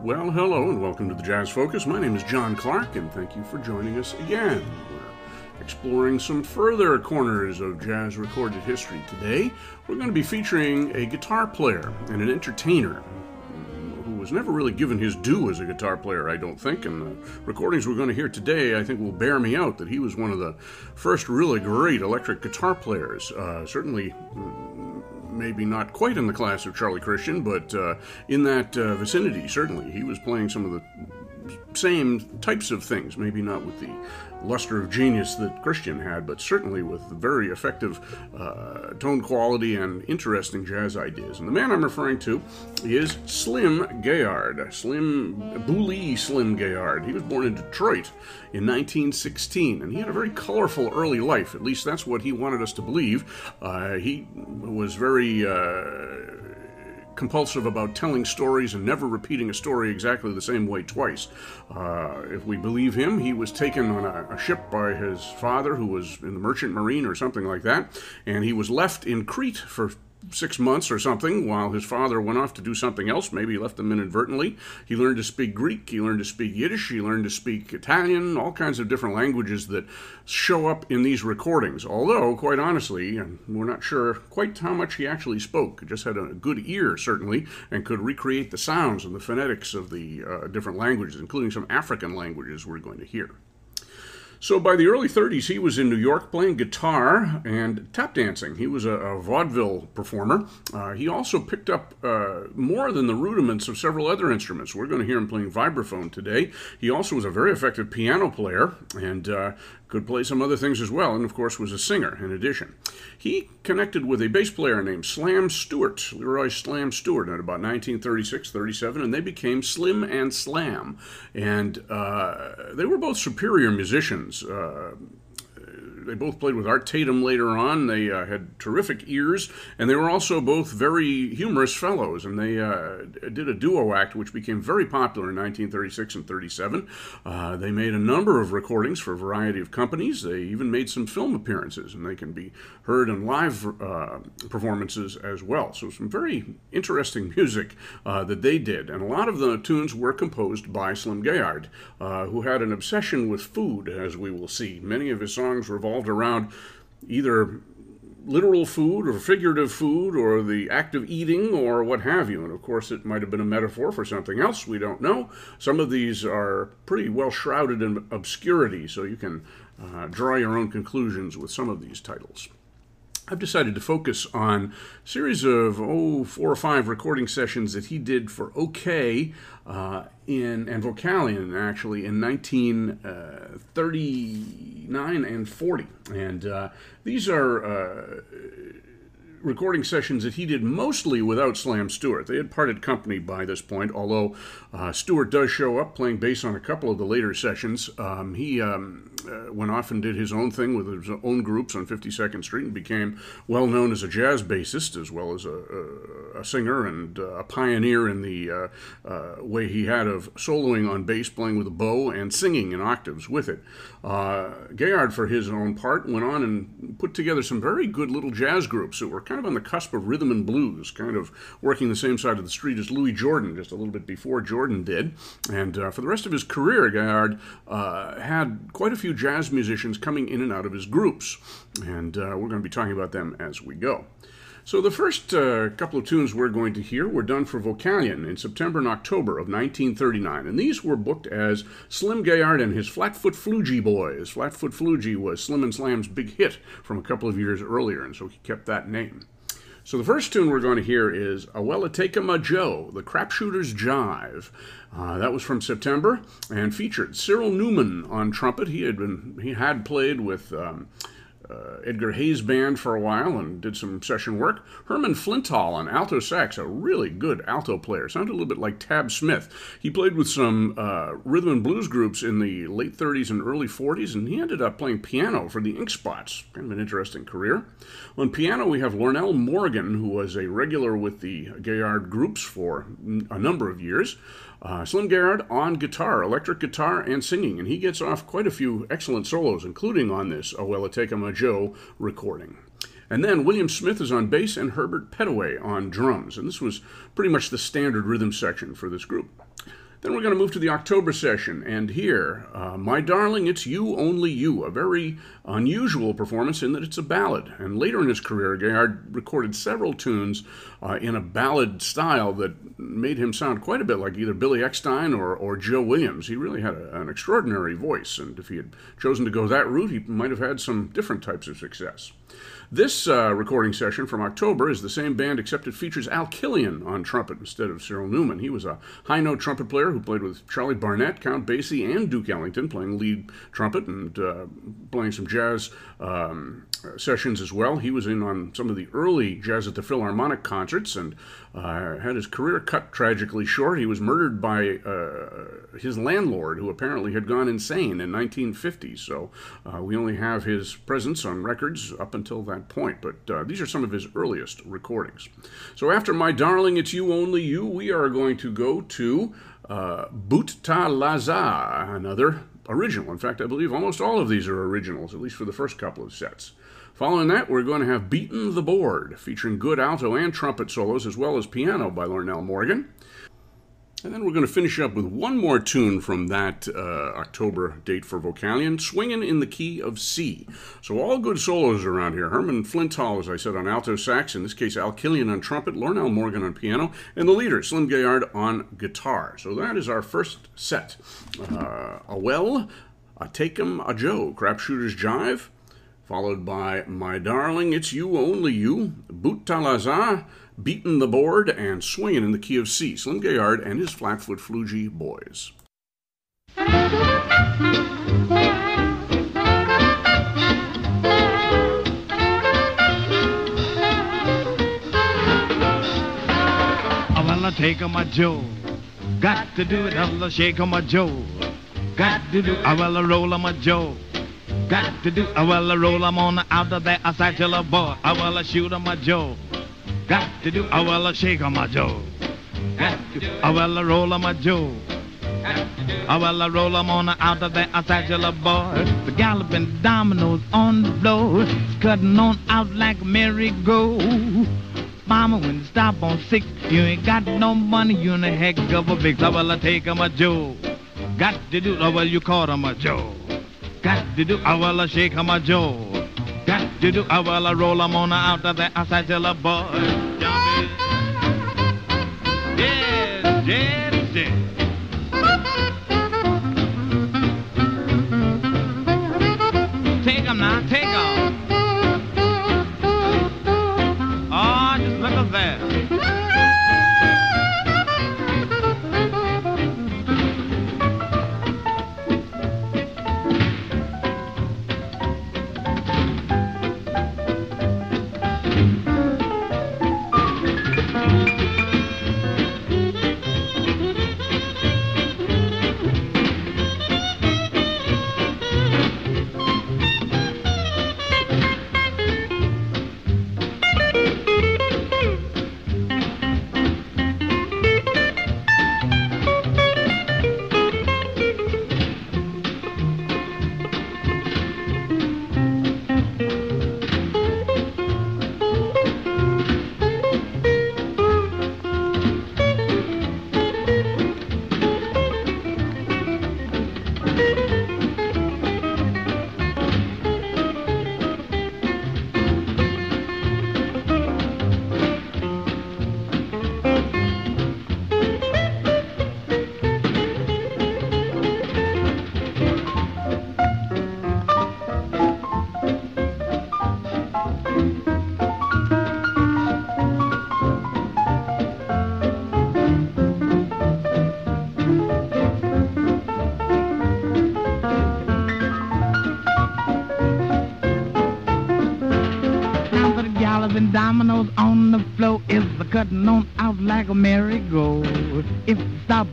Well, hello and welcome to the Jazz Focus. My name is John Clark, and thank you for joining us again. We're exploring some further corners of jazz recorded history. Today, we're going to be featuring a guitar player and an entertainer who was never really given his due as a guitar player, I don't think. And the recordings we're going to hear today, I think, will bear me out that he was one of the first really great electric guitar players. Uh, certainly maybe not quite in the class of Charlie Christian, but uh, in that uh, vicinity, certainly. He was playing some of the same types of things, maybe not with the luster of genius that Christian had, but certainly with very effective uh, tone quality and interesting jazz ideas. And the man I'm referring to is Slim Gaillard, Slim Bulee Slim Gaillard. He was born in Detroit in 1916, and he had a very colorful early life. At least that's what he wanted us to believe. Uh, he was very uh, compulsive about telling stories and never repeating a story exactly the same way twice. Uh, if we believe him, he was taken on a, a, ship by his father, who was in the merchant marine or something like that, and he was left in Crete for six months or something while his father went off to do something else. Maybe he left him inadvertently. He learned to speak Greek, he learned to speak Yiddish, he learned to speak Italian, all kinds of different languages that show up in these recordings. Although, quite honestly, we're not sure quite how much he actually spoke. He just had a good ear, certainly, and could recreate the sounds and the phonetics of the uh, different languages, including some African languages we're going to hear. So by the early 30s, he was in New York playing guitar and tap dancing. He was a, a vaudeville performer. Uh, he also picked up uh, more than the rudiments of several other instruments. We're going to hear him playing vibraphone today. He also was a very effective piano player and uh, could play some other things as well, and of course was a singer in addition. He connected with a bass player named Slam Stewart, Leroy Slam Stewart, at about 1936 37, and they became Slim and Slam. And uh, they were both superior musicians. Uh, they both played with Art Tatum later on. They uh, had terrific ears, and they were also both very humorous fellows. And they uh, did a duo act, which became very popular in 1936 and 37. Uh, they made a number of recordings for a variety of companies. They even made some film appearances, and they can be heard in live uh, performances as well. So, some very interesting music uh, that they did. And a lot of the tunes were composed by Slim Gaillard, uh, who had an obsession with food, as we will see. Many of his songs revolved revolved around either literal food or figurative food or the act of eating or what have you. And of course, it might have been a metaphor for something else. We don't know. Some of these are pretty well shrouded in obscurity, so you can uh, draw your own conclusions with some of these titles. I've decided to focus on a series of oh four or five recording sessions that he did for OKeh uh, in and Vocalion actually in 1939 uh, and 40, and uh, these are uh, recording sessions that he did mostly without Slam Stewart. They had parted company by this point, although uh, Stewart does show up playing bass on a couple of the later sessions. Um, he um, uh, went off and did his own thing with his own groups on 52nd Street and became well known as a jazz bassist as well as a, a, a singer and uh, a pioneer in the uh, uh, way he had of soloing on bass, playing with a bow, and singing in octaves with it. Uh, Gaillard, for his own part, went on and put together some very good little jazz groups that were kind of on the cusp of rhythm and blues, kind of working the same side of the street as Louis Jordan, just a little bit before Jordan did. And uh, for the rest of his career, Gaillard uh, had quite a few jazz musicians coming in and out of his groups. And uh, we're going to be talking about them as we go. So the first uh, couple of tunes we're going to hear were done for Vocalion in September and October of 1939, and these were booked as Slim Gaillard and his Flatfoot Floogie Boys. Flatfoot Floogie was Slim and Slam's big hit from a couple of years earlier, and so he kept that name. So the first tune we're going to hear is Awella Take 'em a Joe, the Crapshooter's Jive. Uh, that was from September and featured Cyril Newman on trumpet. He had been he had played with. Um, uh, Edgar Hayes band for a while and did some session work. Herman Flintall on alto sax, a really good alto player. Sounded a little bit like Tab Smith. He played with some uh, rhythm and blues groups in the late 30s and early 40s, and he ended up playing piano for the Ink Spots. Kind of an interesting career. On piano, we have Lornell Morgan, who was a regular with the Gaillard groups for a number of years. Uh, Slim Gaillard on guitar, electric guitar, and singing, and he gets off quite a few excellent solos, including on this Awella Joe recording. And then William Smith is on bass and Herbert Pettaway on drums, and this was pretty much the standard rhythm section for this group. Then we're going to move to the October session, and here, uh, My Darling, It's You, Only You, a very unusual performance in that it's a ballad. And later in his career, Gaillard recorded several tunes uh, in a ballad style that made him sound quite a bit like either Billy Eckstine or, or Joe Williams. He really had a, an extraordinary voice, and if he had chosen to go that route, he might have had some different types of success. This uh, recording session from October is the same band, except it features Al Killian on trumpet instead of Cyril Newman. He was a high note trumpet player who played with Charlie Barnet, Count Basie, and Duke Ellington, playing lead trumpet and uh, playing some jazz um, sessions as well. He was in on some of the early Jazz at the Philharmonic concerts and uh, had his career cut tragically short. He was murdered by uh, his landlord, who apparently had gone insane in 1950. So uh, we only have his presence on records up until that point. But uh, these are some of his earliest recordings. So after My Darling, It's You, Only You, we are going to go to uh, Boot Laza, another original. In fact, I believe almost all of these are originals, at least for the first couple of sets. Following that, we're going to have Beaten the Board, featuring good alto and trumpet solos, as well as piano by Lornell Morgan. And then we're going to finish up with one more tune from that uh, October date for Vocalion, Swinging in the Key of C. So all good solos around here. Herman Flintall, as I said, on alto sax, in this case Al Killian on trumpet, Lornell Morgan on piano, and the leader, Slim Gaillard, on guitar. So that is our first set. Uh, a well, a take 'em, a Joe, Crapshooter's Jive, followed by My Darling, It's You, Only You, Boot Talaza, Beaten the Board, and Swinging in the Key of C, Slim Gaillard and his Flatfoot Floogie Boys. Take a my Joe. Got to do it, I'll shake on my Joe. Got to do, I will roll on my Joe. Got to do, I will roll 'em on out of there, I till a boy, I will shoot on a Joe. Got to do, I will shake on a Joe. Got to do, I will roll on my Joe. I will roll 'em on out of there, I till a boy. The galloping dominoes on the floor, cutting on out like merry-go. Mama, when you stop on six, you ain't got no money, you in a heck of a fix. I will take 'em a Joe. Got to do, I will you call 'em a Joe. Got to do, I will shake a Joe. Got to do, I will roll 'em on out of I say till a boy. Yes, yes, yes. Take 'em now, take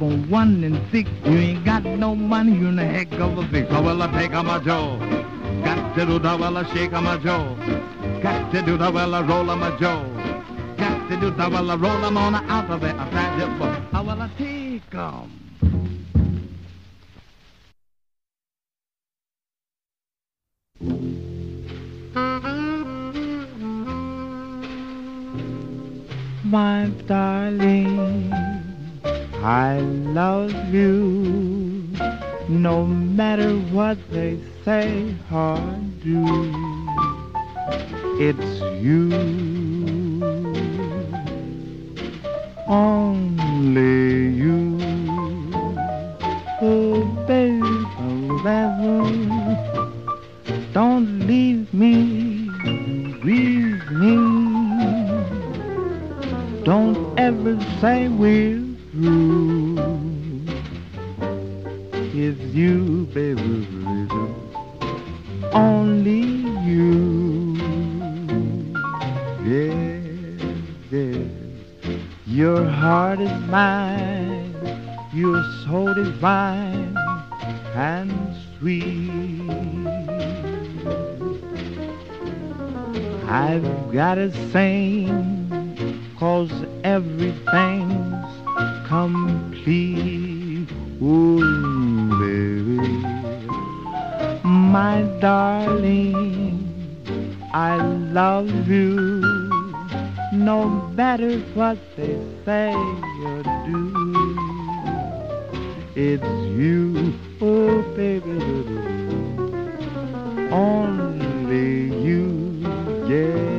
on one and six, you ain't got no money, you in a heck of a fix. Oh, well, I take 'em a Joe. Got to do the well, I shake 'em a Joe. Got to do the well, I roll 'em a Joe. Got to do the well, I roll 'em on out of there. I tried it, but oh, well, I take 'em. My darling, I love you no matter what they say or do. It's you, only you. Oh, baby, don't leave me, grieve me. Don't ever say we're It's you, baby, rhythm. only you. Yes, yes, your heart is mine, you're so divine and sweet. I've gotta sing, cause everything's complete. Ooh, baby, my darling, I love you, no matter what they say or do. It's you, oh baby, only you, yeah,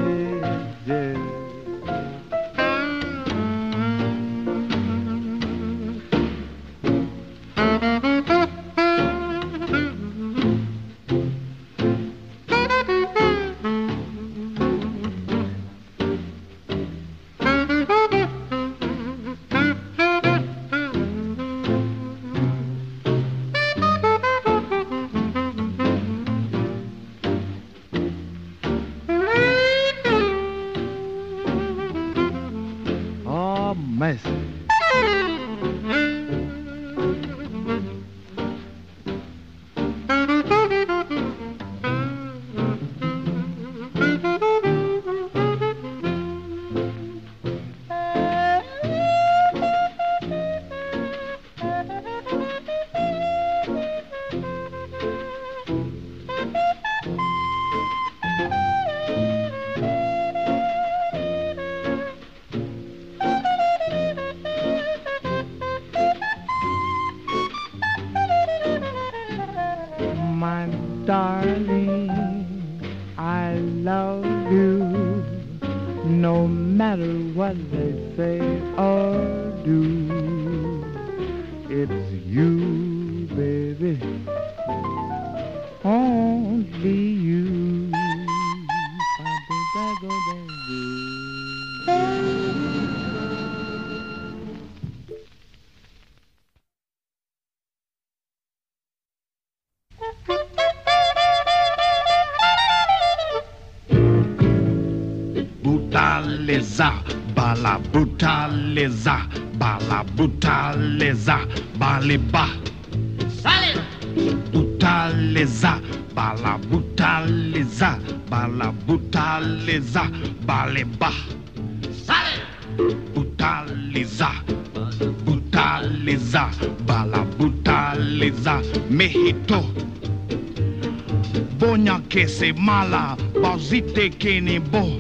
Se mala, bazite que ni bo,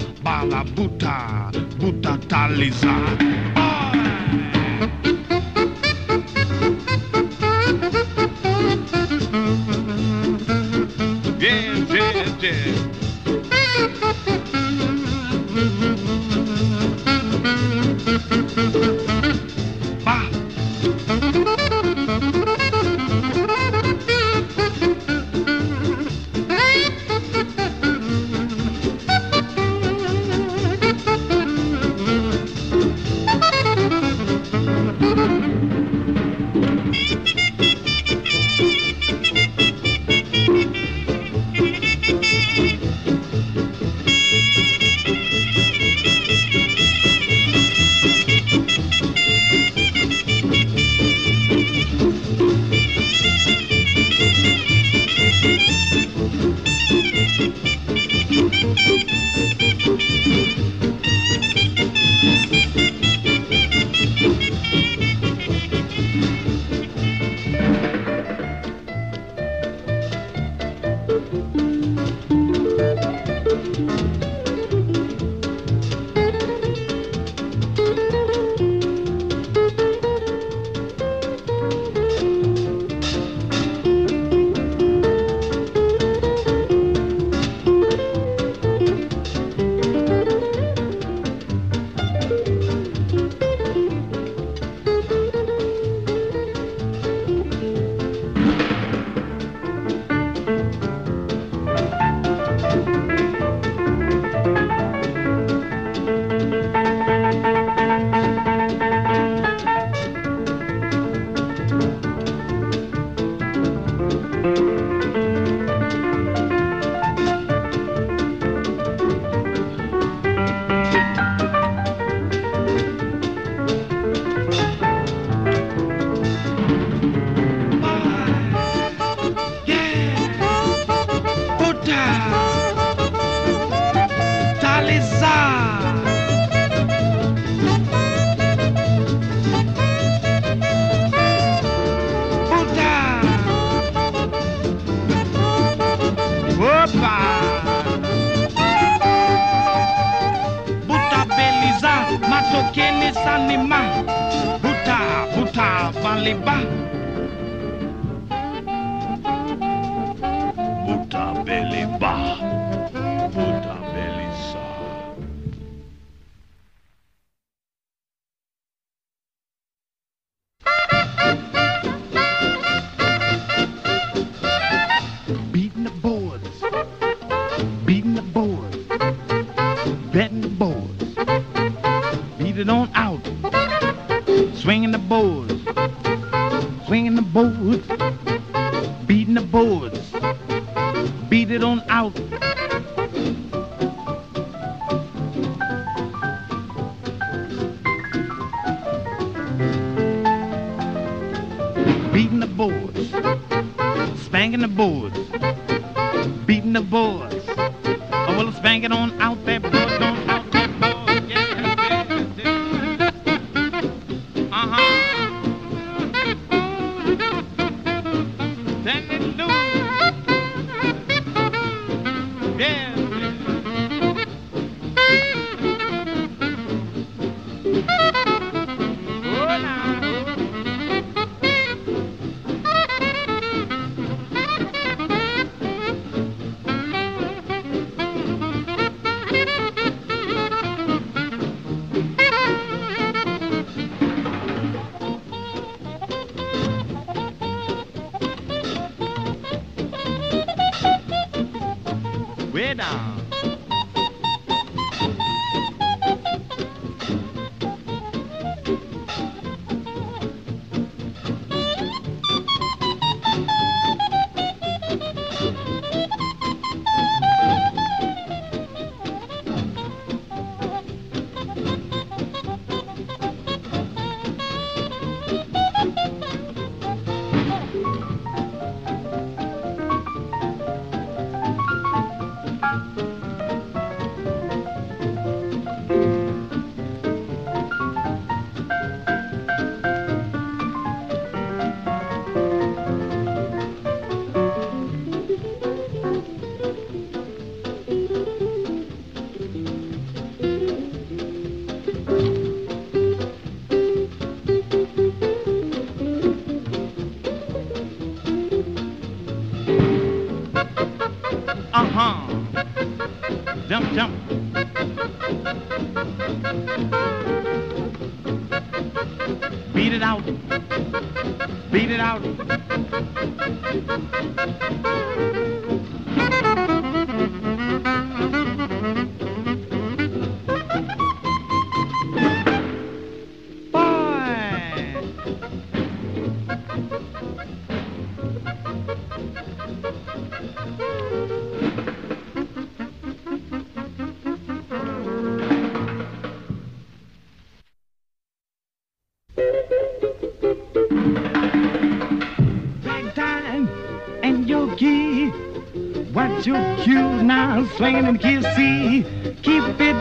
your cue now, swinging key C. Keep it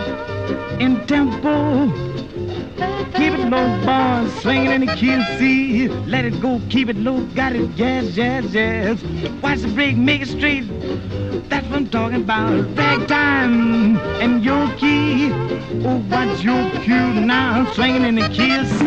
in tempo. Keep it low, boy, swinging in the key C. Let it go, keep it low, got it, jazz, jazz, jazz. Watch the break, make it straight. That's what I'm talking about. Ragtime and yogi. Oh, watch your cue now, swinging in the key C.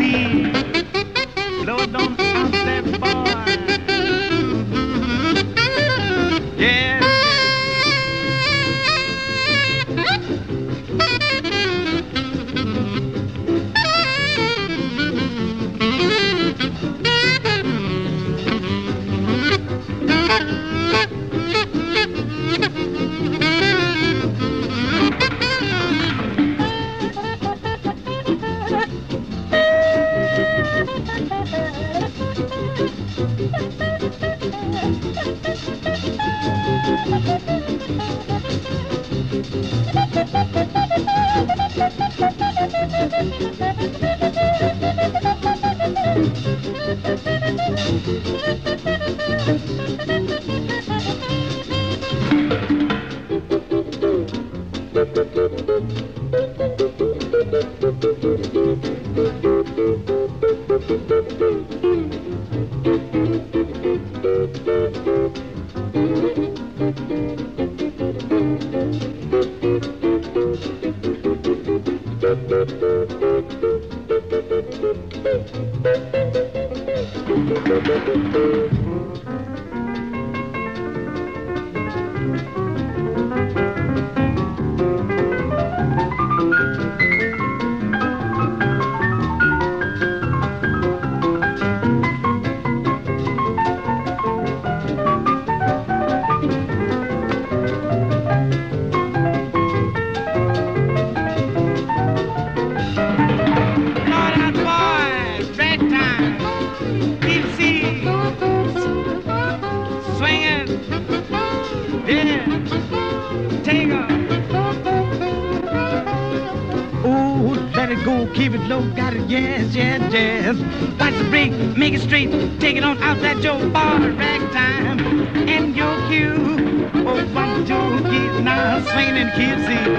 and.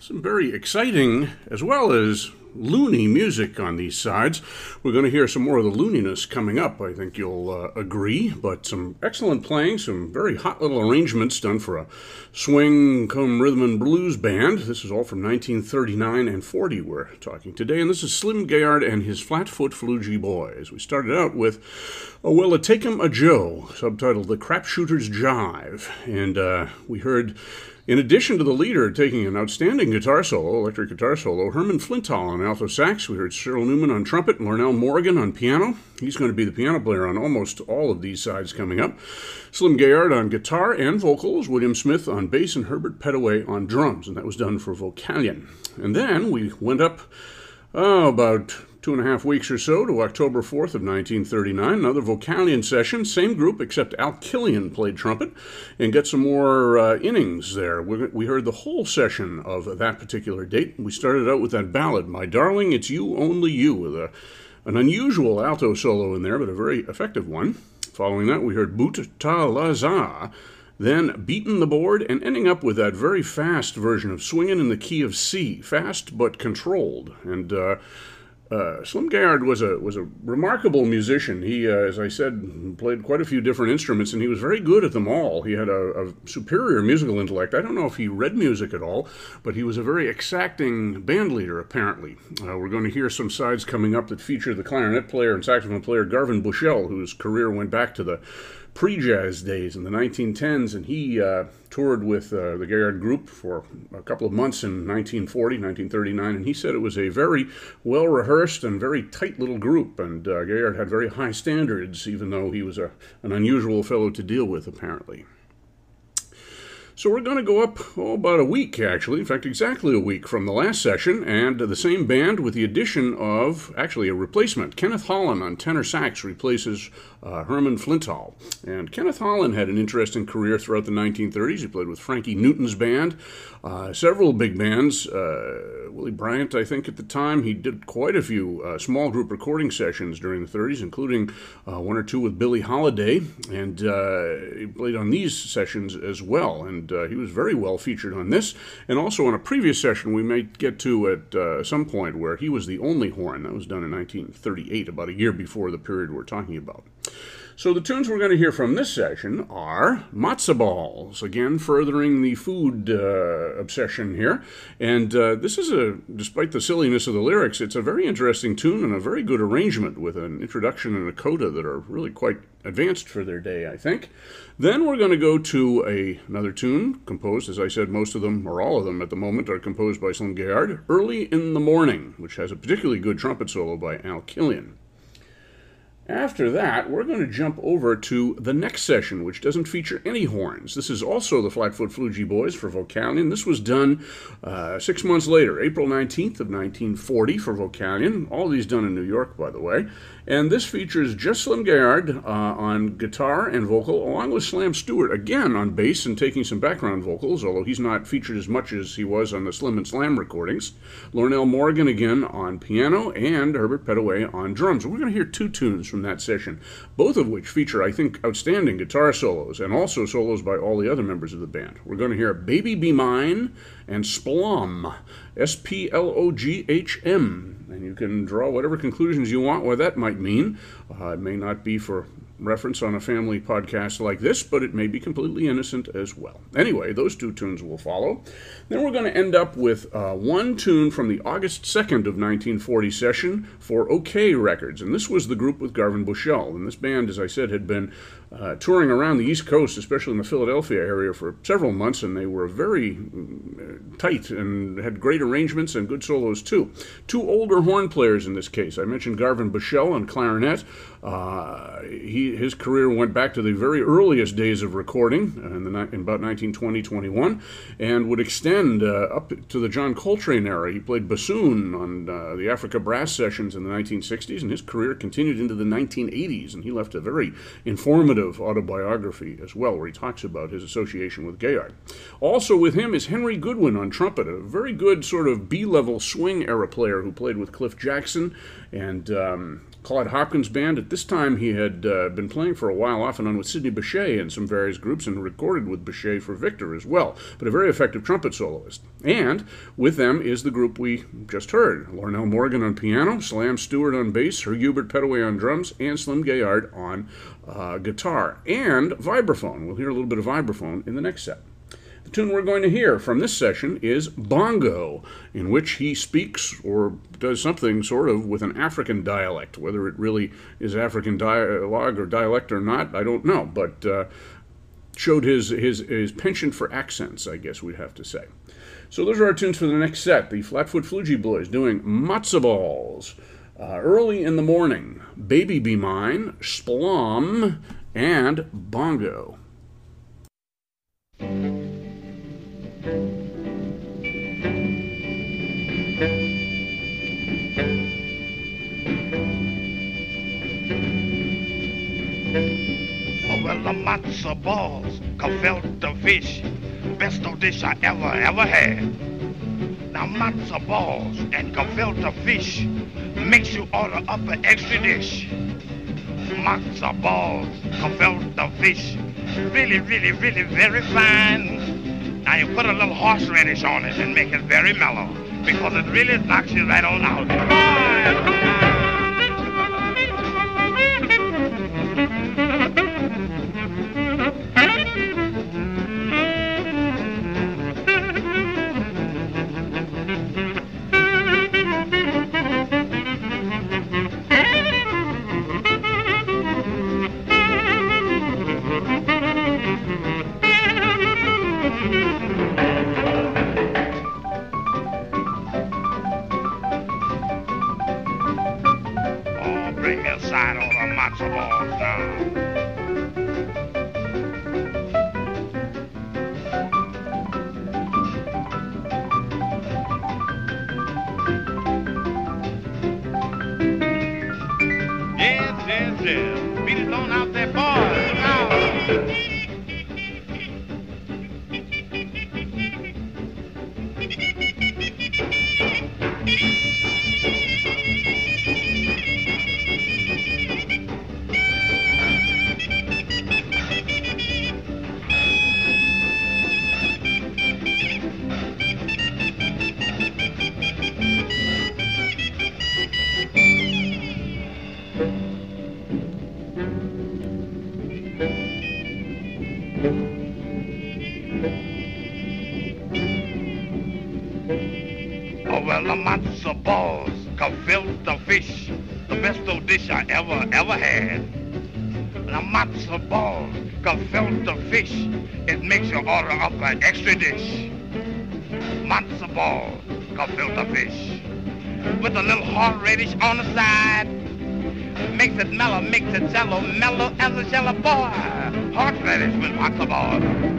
Some very exciting as well as loony music on these sides. We're going to hear some more of the looniness coming up, I think you'll uh, agree. But some excellent playing, some very hot little arrangements done for a swing come rhythm and blues band. This is all from 1939 and 40 we're talking today. And this is Slim Gaillard and his Flatfoot Floogie Boys. We started out with, oh, well, a Take 'em a Joe, subtitled The Crapshooter's Jive. And uh, we heard. In addition to the leader taking an outstanding guitar solo, electric guitar solo, Herman Flintall on alto sax, we heard Cyril Newman on trumpet, Lornell Morgan on piano. He's going to be the piano player on almost all of these sides coming up. Slim Gaillard on guitar and vocals, William Smith on bass, and Herbert Petaway on drums, and that was done for Vocalion. And then we went up, oh, about two and a half weeks or so to October 4th of 1939. Another Vocalion session, same group except Al Killian played trumpet, and get some more uh, innings there. We, we heard the whole session of that particular date. We started out with that ballad, "My Darling, It's You Only You," with a, an unusual alto solo in there, but a very effective one. Following that, we heard "Boot Ta La Za." Then beating the board and ending up with that very fast version of swinging in the key of C, fast but controlled. And uh, uh, Slim Gaillard was a was a remarkable musician. He, uh, as I said, played quite a few different instruments, and he was very good at them all. He had a, a, superior musical intellect. I don't know if he read music at all, but he was a very exacting band leader. Apparently, uh, we're going to hear some sides coming up that feature the clarinet player and saxophone player Garvin Bushell, whose career went back to the pre-jazz days in the 1910s, and he uh, toured with uh, the Gaillard Group for a couple of months in 1940, 1939, and he said it was a very well-rehearsed and very tight little group, and uh, Gaillard had very high standards, even though he was a, an unusual fellow to deal with, apparently. So we're going to go up oh, about a week, actually. In fact, exactly a week from the last session, and the same band with the addition of actually a replacement. Kenneth Hollon on tenor sax replaces uh, Herman Flintall. And Kenneth Hollon had an interesting career throughout the 1930s. He played with Frankie Newton's band, uh, several big bands. Uh, Willie Bryant, I think, at the time. He did quite a few uh, small group recording sessions during the 30s, including uh, one or two with Billie Holiday. And uh, he played on these sessions as well. And he was very well featured on this. And also on a previous session we may get to at some point where he was the only horn. That was done in 1938, about a year before the period we're talking about. So the tunes we're going to hear from this session are matzo balls, again furthering the food uh, obsession here. And uh, this is a, despite the silliness of the lyrics, it's a very interesting tune and a very good arrangement with an introduction and a coda that are really quite advanced for their day, I think. Then we're going to go to a, another tune composed, as I said, most of them, or all of them at the moment, are composed by Slim Gaillard, Early in the Morning, which has a particularly good trumpet solo by Al Killian. After that, we're going to jump over to the next session, which doesn't feature any horns. This is also the Flatfoot Floogie Boys for Vocalion. This was done uh, six months later, April 19th of 1940 for Vocalion. All these done in New York, by the way. And this features just Slim Gaillard uh, on guitar and vocal, along with Slam Stewart again on bass and taking some background vocals, although he's not featured as much as he was on the Slim and Slam recordings. Lornell Morgan again on piano, and Herbert Petaway on drums. We're going to hear two tunes from that session, both of which feature, I think, outstanding guitar solos and also solos by all the other members of the band. We're going to hear Baby Be Mine and Sploghm, S P L O G H M. And you can draw whatever conclusions you want what that might mean. Uh, it may not be for reference on a family podcast like this, but it may be completely innocent as well. Anyway, those two tunes will follow. Then we're going to end up with uh, one tune from the August 2nd of 1940 session for OKeh Records, and this was the group with Garvin Bushell. And this band, as I said, had been uh, touring around the East Coast, especially in the Philadelphia area, for several months, and they were very uh, tight and had great arrangements and good solos too. Two older horn players in this case. I mentioned Garvin Bushell on clarinet. Uh, he, his career went back to the very earliest days of recording in, the, in about 1920 21 and would extend uh, up to the John Coltrane era. He played bassoon on uh, the Africa Brass sessions in the 1960s, and his career continued into the 1980s. And he left a very informative autobiography as well, where he talks about his association with Gaillard. Also with him is Henry Goodwin on trumpet, a very good sort of B level swing era player who played with Cliff Jackson and. Um, Claude Hopkins Band. At this time, he had uh, been playing for a while off and on with Sidney Bechet in some various groups and recorded with Bechet for Victor as well, but a very effective trumpet soloist. And with them is the group we just heard Lornell Morgan on piano, Slam Stewart on bass, Sir Hubert Petaway on drums, and Slim Gaillard on uh, guitar, and vibraphone. We'll hear a little bit of vibraphone in the next set tune we're going to hear from this session is Bongo, in which he speaks or does something sort of with an African dialect. Whether it really is African dialogue or dialect or not, I don't know, but uh, showed his, his, his penchant for accents, I guess we'd have to say. So those are our tunes for the next set. The Flatfoot Floogie Boys doing Matzo Balls. Uh, early in the morning, Baby Be Mine, Sploghm, and Bongo. The matzo balls, gefilte fish, best of dish I ever, ever had. Now matzo balls and gefilte fish makes you order up an extra dish. Matzo balls, gefilte fish, really, really, really very fine. Now you put a little horseradish on it and make it very mellow because it really knocks you right on out. Extra dish. Matzo ball, gefilte fish. With a little horseradish on the side. Makes it mellow, makes it jello, mellow as a jello boy. Horseradish with matzo ball.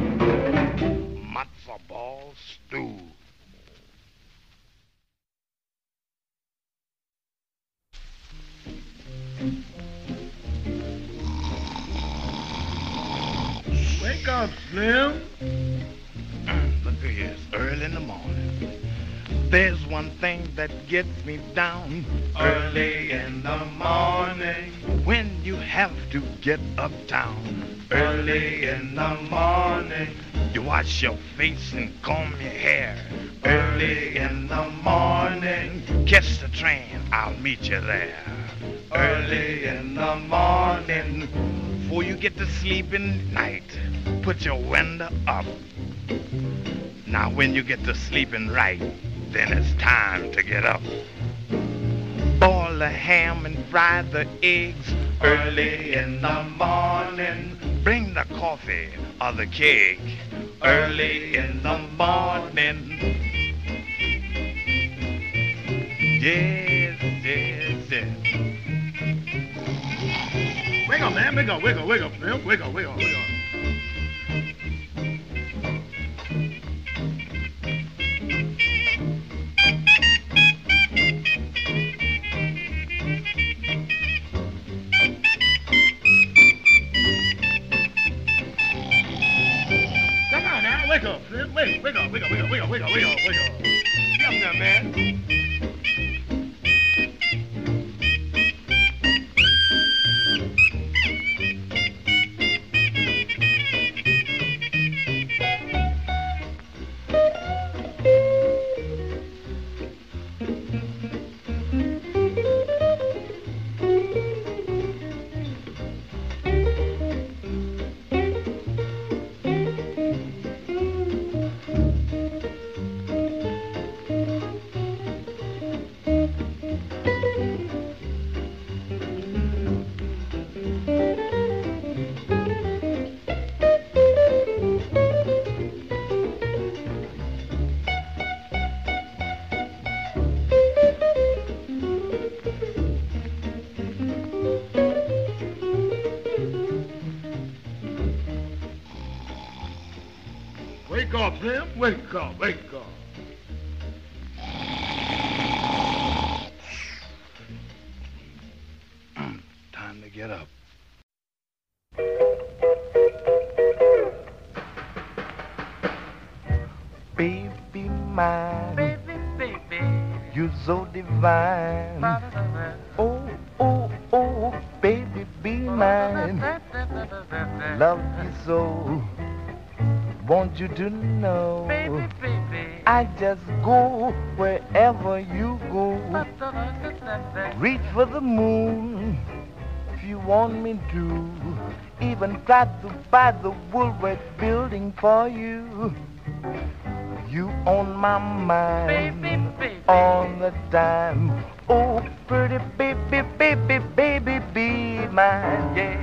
That gets me down early in the morning. When you have to get uptown early in the morning. You wash your face and comb your hair early in the morning. Catch the train, I'll meet you there early in the morning. before you get to sleep in night, put your window up. Now when you get to sleeping right, then it's time to get up. Boil the ham and fry the eggs Early in the morning, Bring the coffee or the cake early in the morning. Yes, yes, yes. Wiggle, man, wiggle, wiggle, wiggle, wiggle, wiggle, wiggle. wiggle, wiggle, wiggle. Come there, man. Baby mine, baby, baby, you so divine. Oh, oh, oh, baby, be mine. Love you so. Want you to know, baby, baby. I just go wherever you go. Reach for the moon if you want me to. Even try to buy the Woolworth building for you. You on my mind all the time. Oh, pretty baby, baby, baby, be mine. Yes,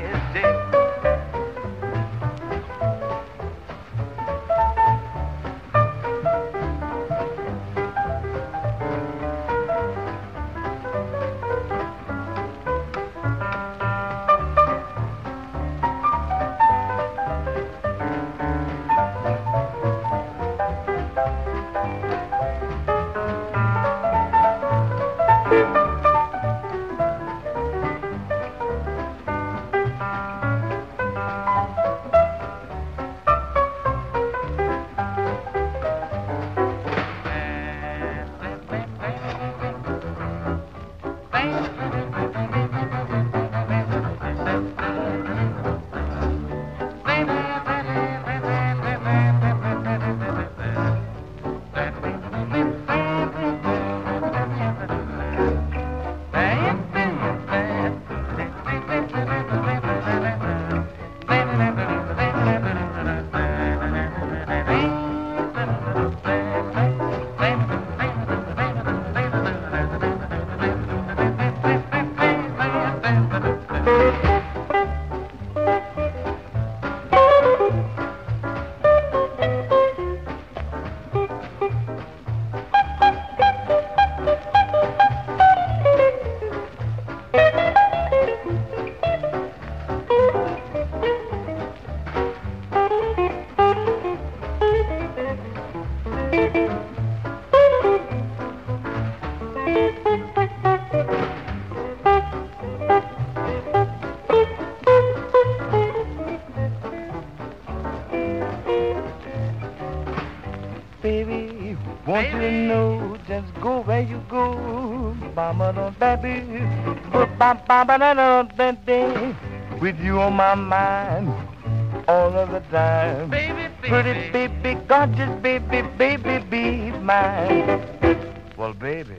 with you on my mind all of the time. Baby, baby. Pretty baby, gorgeous baby, baby, be mine. Well, baby.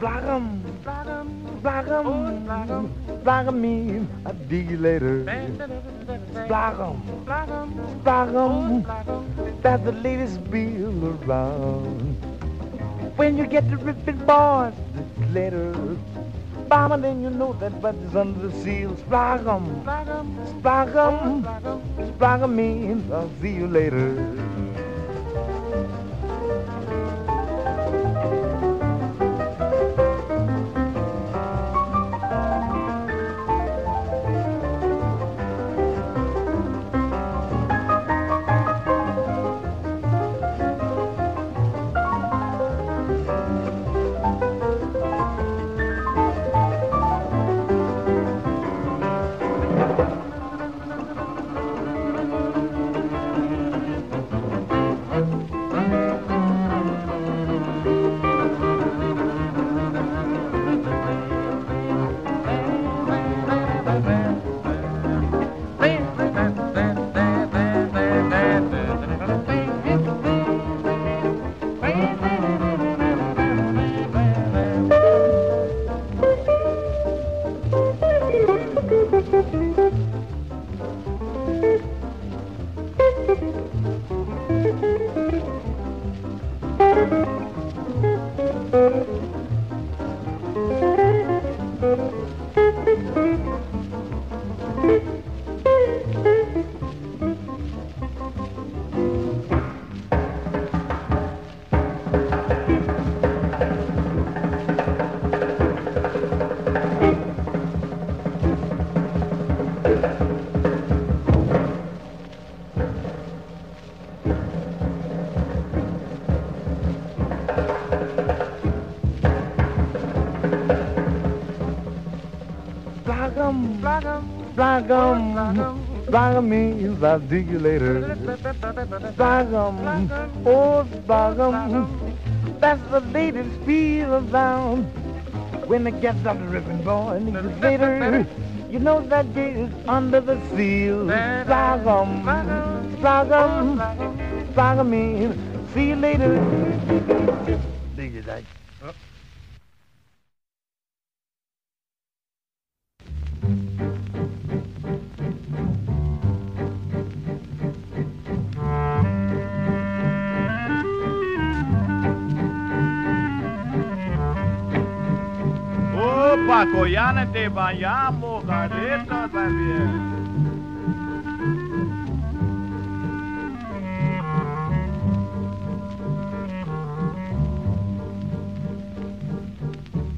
Block 'em, block 'em, block 'em, block 'em me. I'll dig you later. Splog 'em, splog 'em, that's the latest bill around. When you get the ripping boys, the letter, bomber, then you know that but under the seal. Splog 'em, splog 'em, splog 'em in, I'll see you later. Block 'em, block 'em means I'll dig you later. Block 'em, oh, block 'em, that's the latest feel around. When it gets up the ribbon, boy, and it's later, you know that gate is under the seal. Block 'em, block 'em, block 'em in, see you later.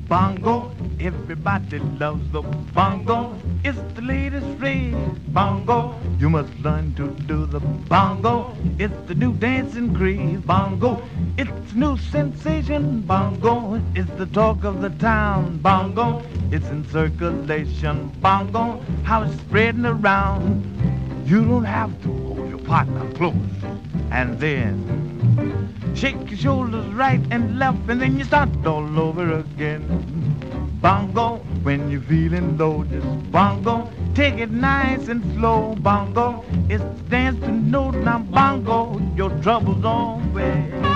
Bongo, everybody loves the bongo. It's the latest rage. Bongo, you must learn to do the bongo. It's the new dancing craze. Bongo, it's new sensation. Bongo, it's the talk of the town. Bongo, it's in circulation. Bongo, how it's spreading around. You don't have to hold your partner close and then Shake your shoulders right and left, and then you start all over again. Bongo, when you're feeling low, just bongo. Take it nice and slow, bongo. It's dance to note now, bongo. Your troubles on way.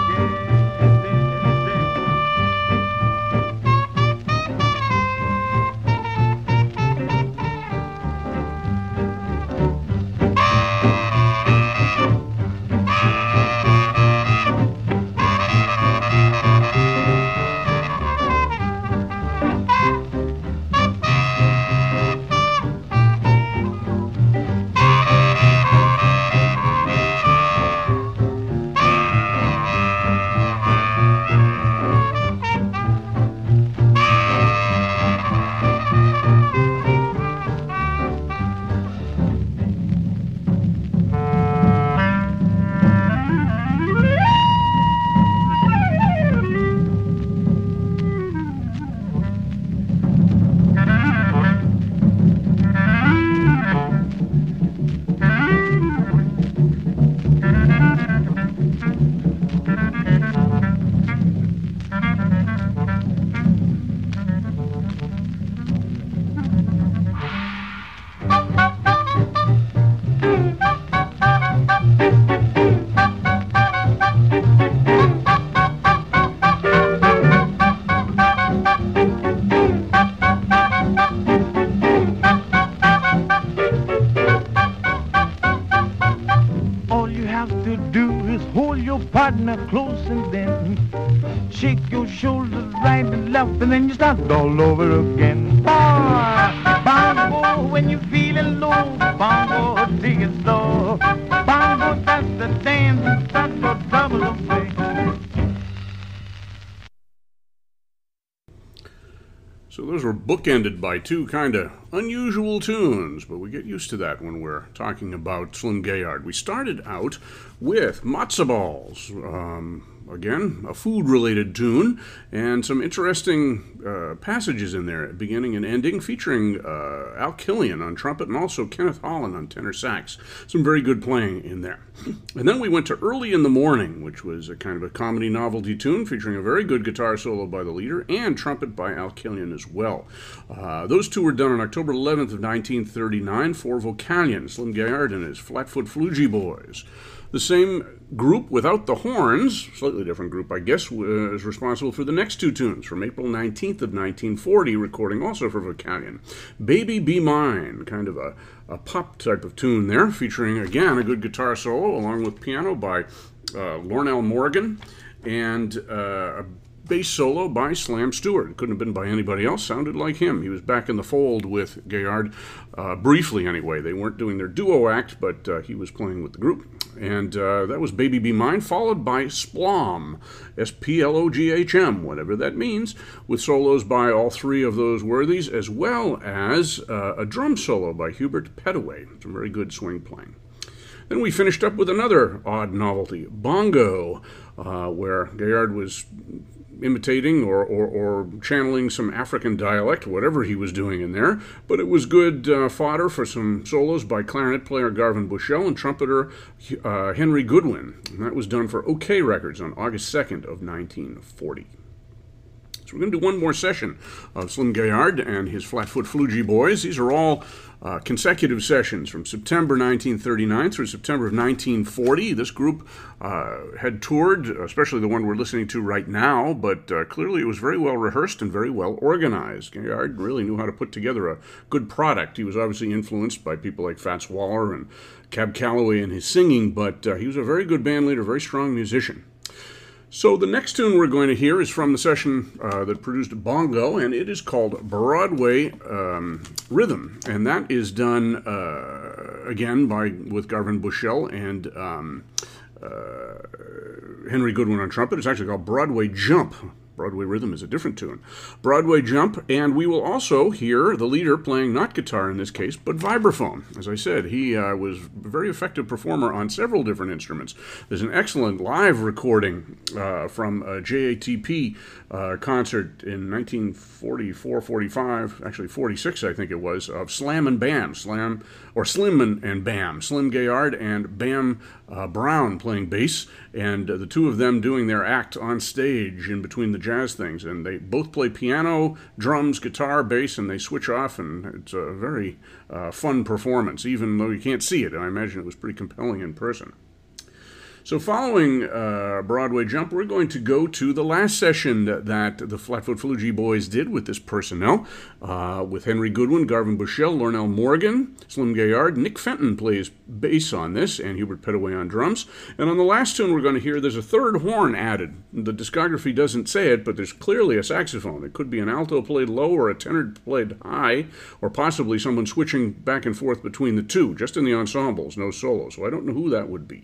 And then you start all over again. Bongo, when you're feeling low, bongo, dig it slow. Bongo, that's the dance, that's your trouble away. So those were bookended by two kind of unusual tunes, but we get used to that when we're talking about Slim Gaillard. We started out with Matzo Balls, um, again, a food related tune, and some interesting uh, passages in there, beginning and ending, featuring uh, Al Killian on trumpet and also Kenneth Hollon on tenor sax. Some very good playing in there. And then we went to Early in the Morning, which was a kind of a comedy novelty tune featuring a very good guitar solo by the leader and trumpet by Al Killian as well. Uh, those two were done on October 11th of 1939 for Vocalion, Slim Gaillard and his Flatfoot Floogie Boys. The same group without the horns, slightly different group, I guess, was responsible for the next two tunes from April 19th of 1940, recording also for Vocalion. Baby Be Mine, kind of a, a pop type of tune there, featuring again a good guitar solo along with piano by uh, Loumell Morgan and uh, a bass solo by Slam Stewart. Couldn't have been by anybody else. Sounded like him. He was back in the fold with Gaillard, uh, briefly anyway. They weren't doing their duo act, but uh, he was playing with the group. And uh, that was Baby Be Mine, followed by Sploghm, S P L O G H M, whatever that means, with solos by all three of those worthies, as well as uh, a drum solo by Hubert Petaway. Some very good swing playing. Then we finished up with another odd novelty, Bongo, uh, where Gaillard was imitating or, or, or, channeling some African dialect, whatever he was doing in there. But it was good uh, fodder for some solos by clarinet player Garvin Bushell and trumpeter uh, Henry Goodwin. And that was done for OKeh Records on August 2nd of 1940. So we're going to do one more session of Slim Gaillard and his Flatfoot Floogie Boys. These are all uh, consecutive sessions from September 1939 through September of 1940. This group uh, had toured, especially the one we're listening to right now, but uh, clearly it was very well rehearsed and very well organized. Gaillard really knew how to put together a good product. He was obviously influenced by people like Fats Waller and Cab Calloway in his singing, but uh, he was a very good band leader, very strong musician. So the next tune we're going to hear is from the session uh, that produced Bongo, and it is called Broadway um, Rhythm, and that is done uh, again by with Garvin Bushell and um, uh, Henry Goodwin on trumpet. It's actually called Broadway Jump. Broadway Rhythm is a different tune. Broadway Jump, and we will also hear the leader playing not guitar in this case, but vibraphone. As I said, he uh, was a very effective performer on several different instruments. There's an excellent live recording uh, from a JATP uh, concert in 1944, 45, actually 46, I think it was, of Slam and Bam, Slam or Slim and, and Bam, Slim Gaillard and Bam uh, Brown playing bass, and the two of them doing their act on stage in between the jazz things. And they both play piano, drums, guitar, bass, and they switch off, and it's a very uh, fun performance, even though you can't see it. I imagine it was pretty compelling in person. So, following uh, Broadway Jump, we're going to go to the last session that, that the Flatfoot Floogie Boys did with this personnel, uh, with Henry Goodwin, Garvin Bushell, Loumell Morgan, Slim Gaillard. Nick Fenton plays bass on this, and Hubert Petaway on drums. And on the last tune we're going to hear, there's a third horn added. The discography doesn't say it, but there's clearly a saxophone. It could be an alto played low or a tenor played high, or possibly someone switching back and forth between the two, just in the ensembles, no solo. So I don't know who that would be.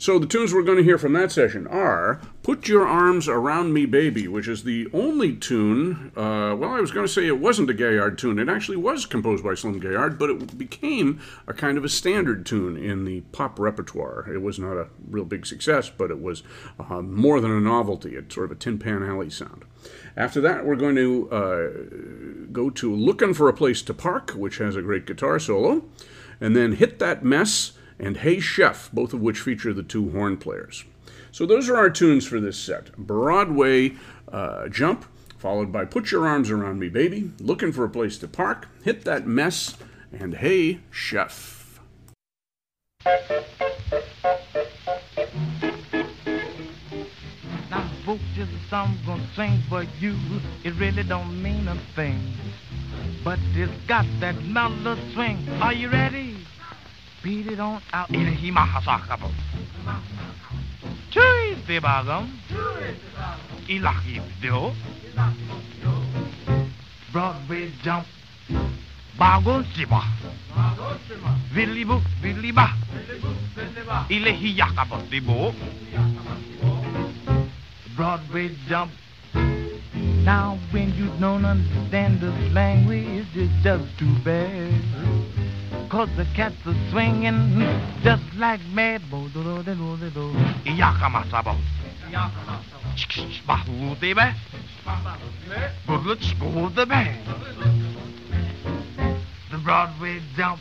So the tunes we're going to hear from that session are Put Your Arms Around Me Baby, which is the only tune, uh, well, I was going to say it wasn't a Gaillard tune. It actually was composed by Slim Gaillard, but it became a kind of a standard tune in the pop repertoire. It was not a real big success, but it was uh, more than a novelty. It's sort of a Tin Pan Alley sound. After that, we're going to uh, go to Looking for a Place to Park, which has a great guitar solo, and then Hit That Mess and Hey Chef, both of which feature the two horn players. So those are our tunes for this set Broadway uh, Jump, followed by Put Your Arms Around Me, Baby, Looking for a Place to Park, Hit That Mess, and Hey Chef. Now, folks, just a song gonna sing for you. It really don't mean a thing, but it's got that mellow swing. Are you ready? Beat it on out. te bagam. Ilaki video. Broadway jump. Bagon siba. Villi bu, villi ba. Ile hiyaka ba. Broadway jump. Now, when you don't understand this language, it's just too bad. Cause the cats are swinging just like mad. Bo-do-do-do-do-do. Iyaka masabo. Chikish bahu te be. Buguch go the be. The Broadway jump.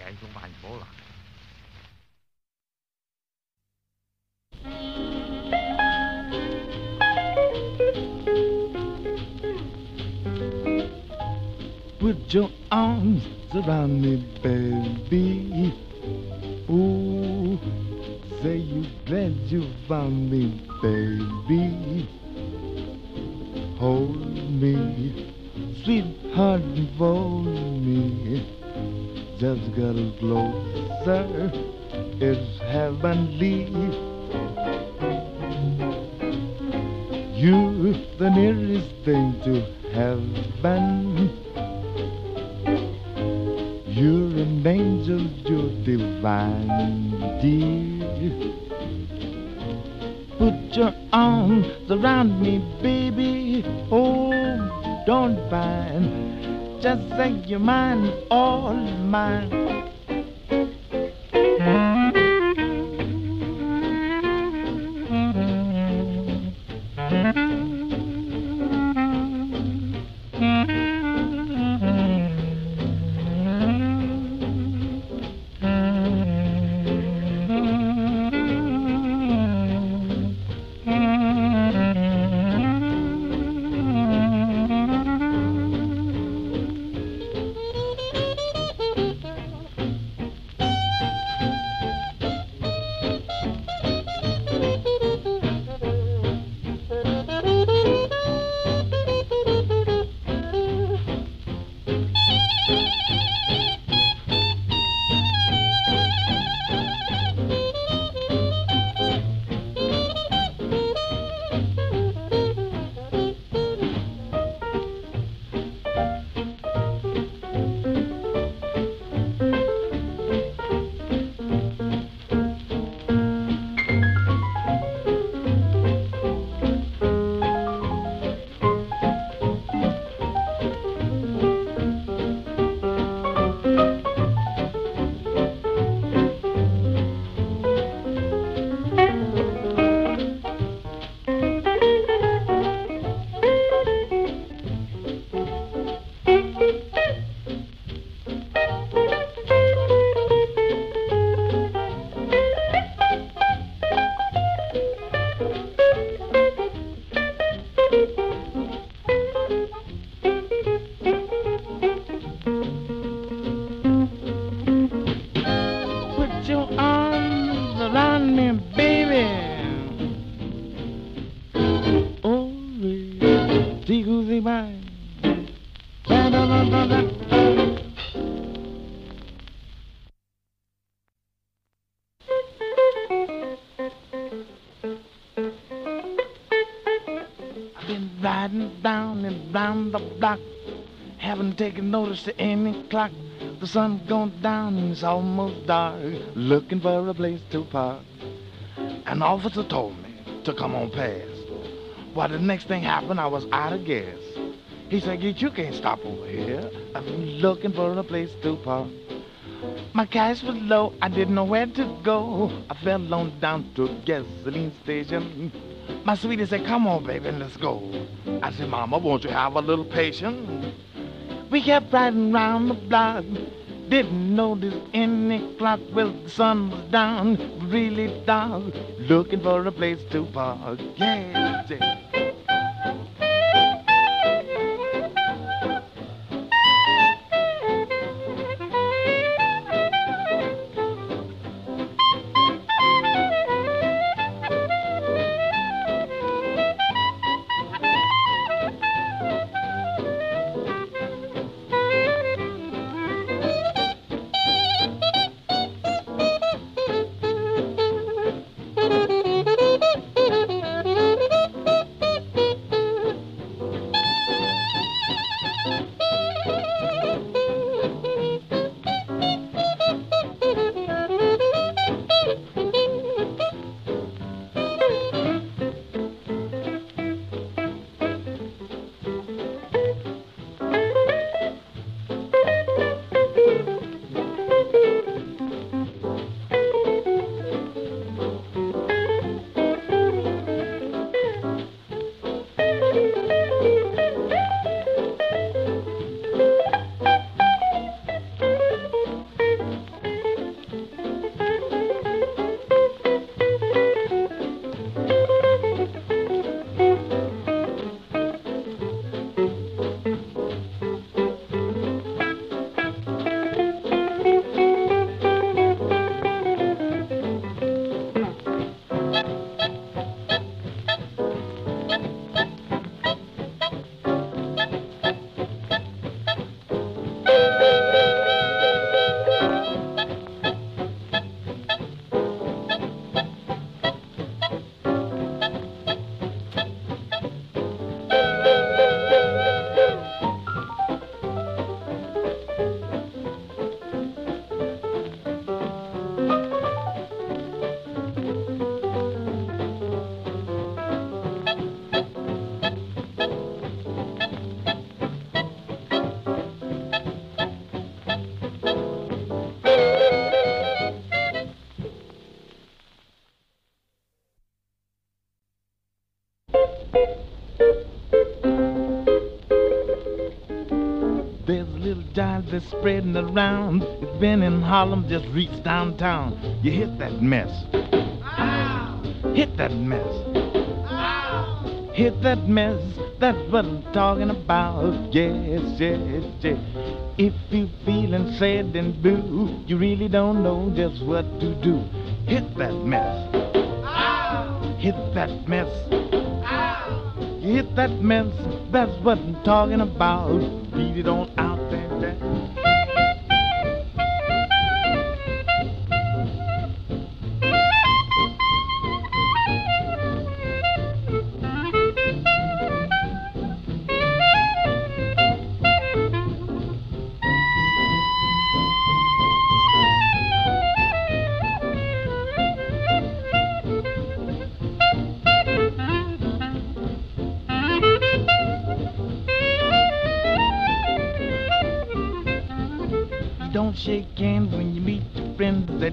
Van xuống veel geld om aan. Put your arms around me, baby. Ooh, say you glad you found me, baby. Hold me, sweetheart, hold me. Just got closer, it's heavenly. You're the nearest thing to heaven. You're an angel, you're divine, dear. Put your arms around me, baby. Oh, don't mind. Just say you're mine, all mine. The block, haven't taken notice to any clock. The sun's gone down and it's almost dark, looking for a place to park. An officer told me to come on past. Why, the next thing happened, I was out of gas. He said, "Gee, you can't stop over here. I'm looking for a place to park. My cash was low, I didn't know where to go. I fell on down to a gasoline station. My sweetie said, come on, baby, let's go. I said, Mama, won't you have a little patience? We kept riding round the block. Didn't notice any clock. Well, the sun was down, really dark. Looking for a place to park. Yeah, yeah. Little jive spreading around. It's been in Harlem, just reached downtown. You hit that mess. Hit that mess. Hit that mess. That's what I'm talking about. Yes, yes, yes. If you feeling sad and blue, you really don't know just what to do. Hit that mess. Hit that mess. You hit that mess, that's what I'm talking about. Beat it on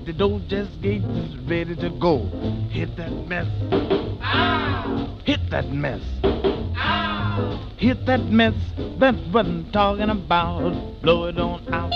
the door. Just gate ready to go. Hit that mess. Hit that mess. Hit that mess. That's what I'm talking about. Blow it on out.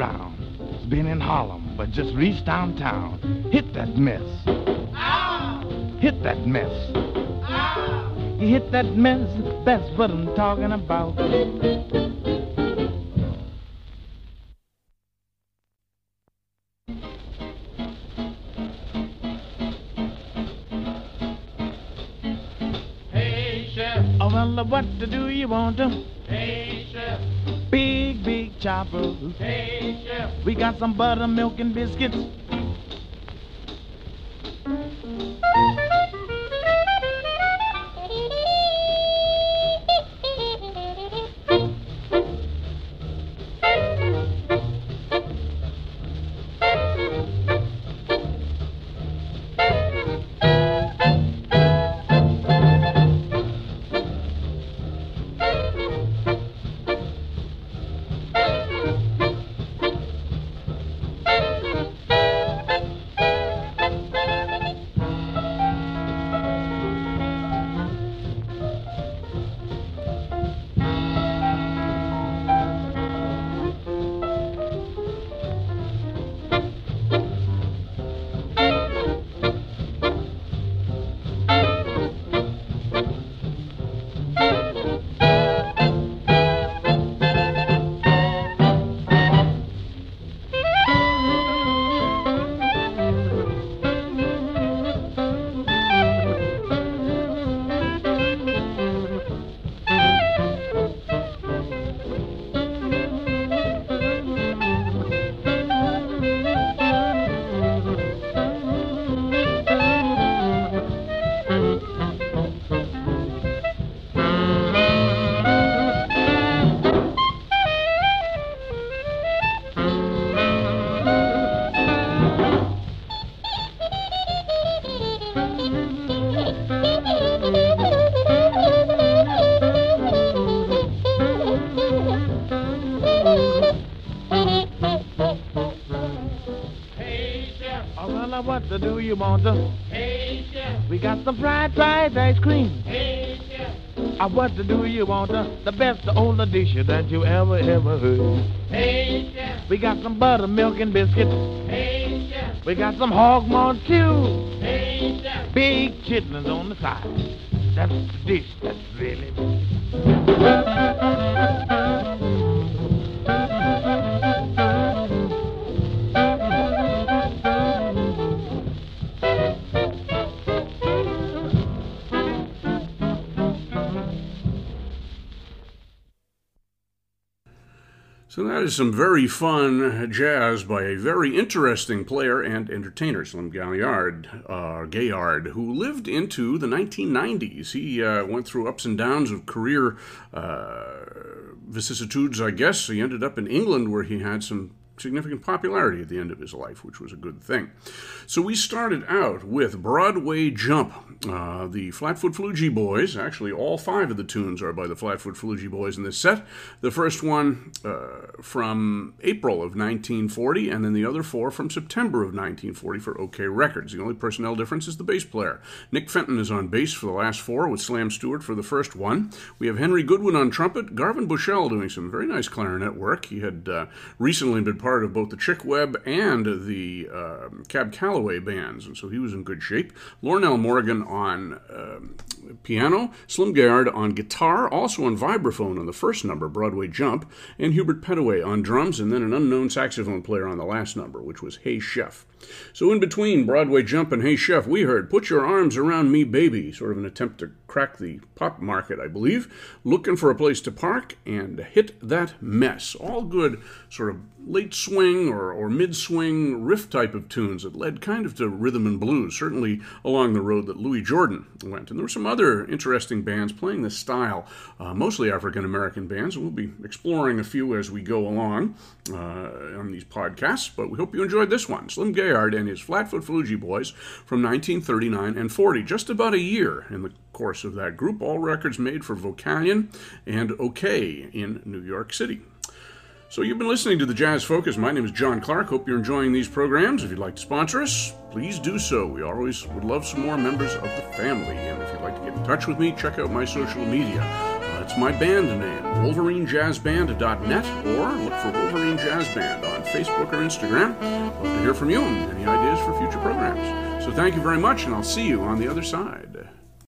Round. It's been in Harlem, but just reached downtown. Hit that mess. Hit that mess. You hit that mess, that's what I'm talking about. Hey, Chef. Oh, well, what to do you want to? Hey, Chef. Big, big choppers. We got some buttermilk and biscuits. Want Chef. We got some fried rice ice cream. Hey. Uh, what to do you want? The best old dish that you ever, ever heard. Hey. We got some buttermilk and biscuits. Hey. We got some hog maw too. Hey. Big chitlins on the side. That's the dish some very fun jazz by a very interesting player and entertainer, Slim Gaillard, uh, Gayard, who lived into the 1990s. He uh, went through ups and downs of career uh, vicissitudes, I guess. He ended up in England where he had some significant popularity at the end of his life, which was a good thing. So we started out with Broadway Jump. Uh, the Flatfoot Floogie Boys, actually, all five of the tunes are by the Flatfoot Floogie Boys in this set. The first one uh, from April of 1940, and then the other four from September of 1940 for OKeh Records. The only personnel difference is the bass player. Nick Fenton is on bass for the last four, with Slam Stewart for the first one. We have Henry Goodwin on trumpet, Garvin Bushell doing some very nice clarinet work. He had uh, recently been part of both the Chick Webb and the uh, Cab Calloway bands, and so he was in good shape. Loumell Morgan on um piano, Slim Gaillard on guitar, also on vibraphone on the first number, Broadway Jump, and Hubert Petaway on drums, and then an unknown saxophone player on the last number, which was Hey Chef. So in between Broadway Jump and Hey Chef, we heard Put Your Arms Around Me Baby, sort of an attempt to crack the pop market, I believe, Looking for a Place to Park, and Hit That Mess. All good sort of late swing or, or mid swing riff type of tunes that led kind of to rhythm and blues, certainly along the road that Louis Jordan went. And there were some other interesting bands playing this style, uh, mostly African American bands. We'll be exploring a few as we go along uh, on these podcasts, but we hope you enjoyed this one. Slim Gaillard and his Flatfoot Floogie Boys from 1939 and 40, just about a year in the course of that group. All records made for Vocalion and OKeh in New York City. So you've been listening to the Jazz Focus. My name is John Clark. Hope you're enjoying these programs. If you'd like to sponsor us, please do so. We always would love some more members of the family. And if you'd like to get in touch with me, check out my social media. That's my band name, WolverineJazzBand.net, or look for Wolverine Jazz Band on Facebook or Instagram. Love to hear from you and any ideas for future programs. So thank you very much, and I'll see you on the other side.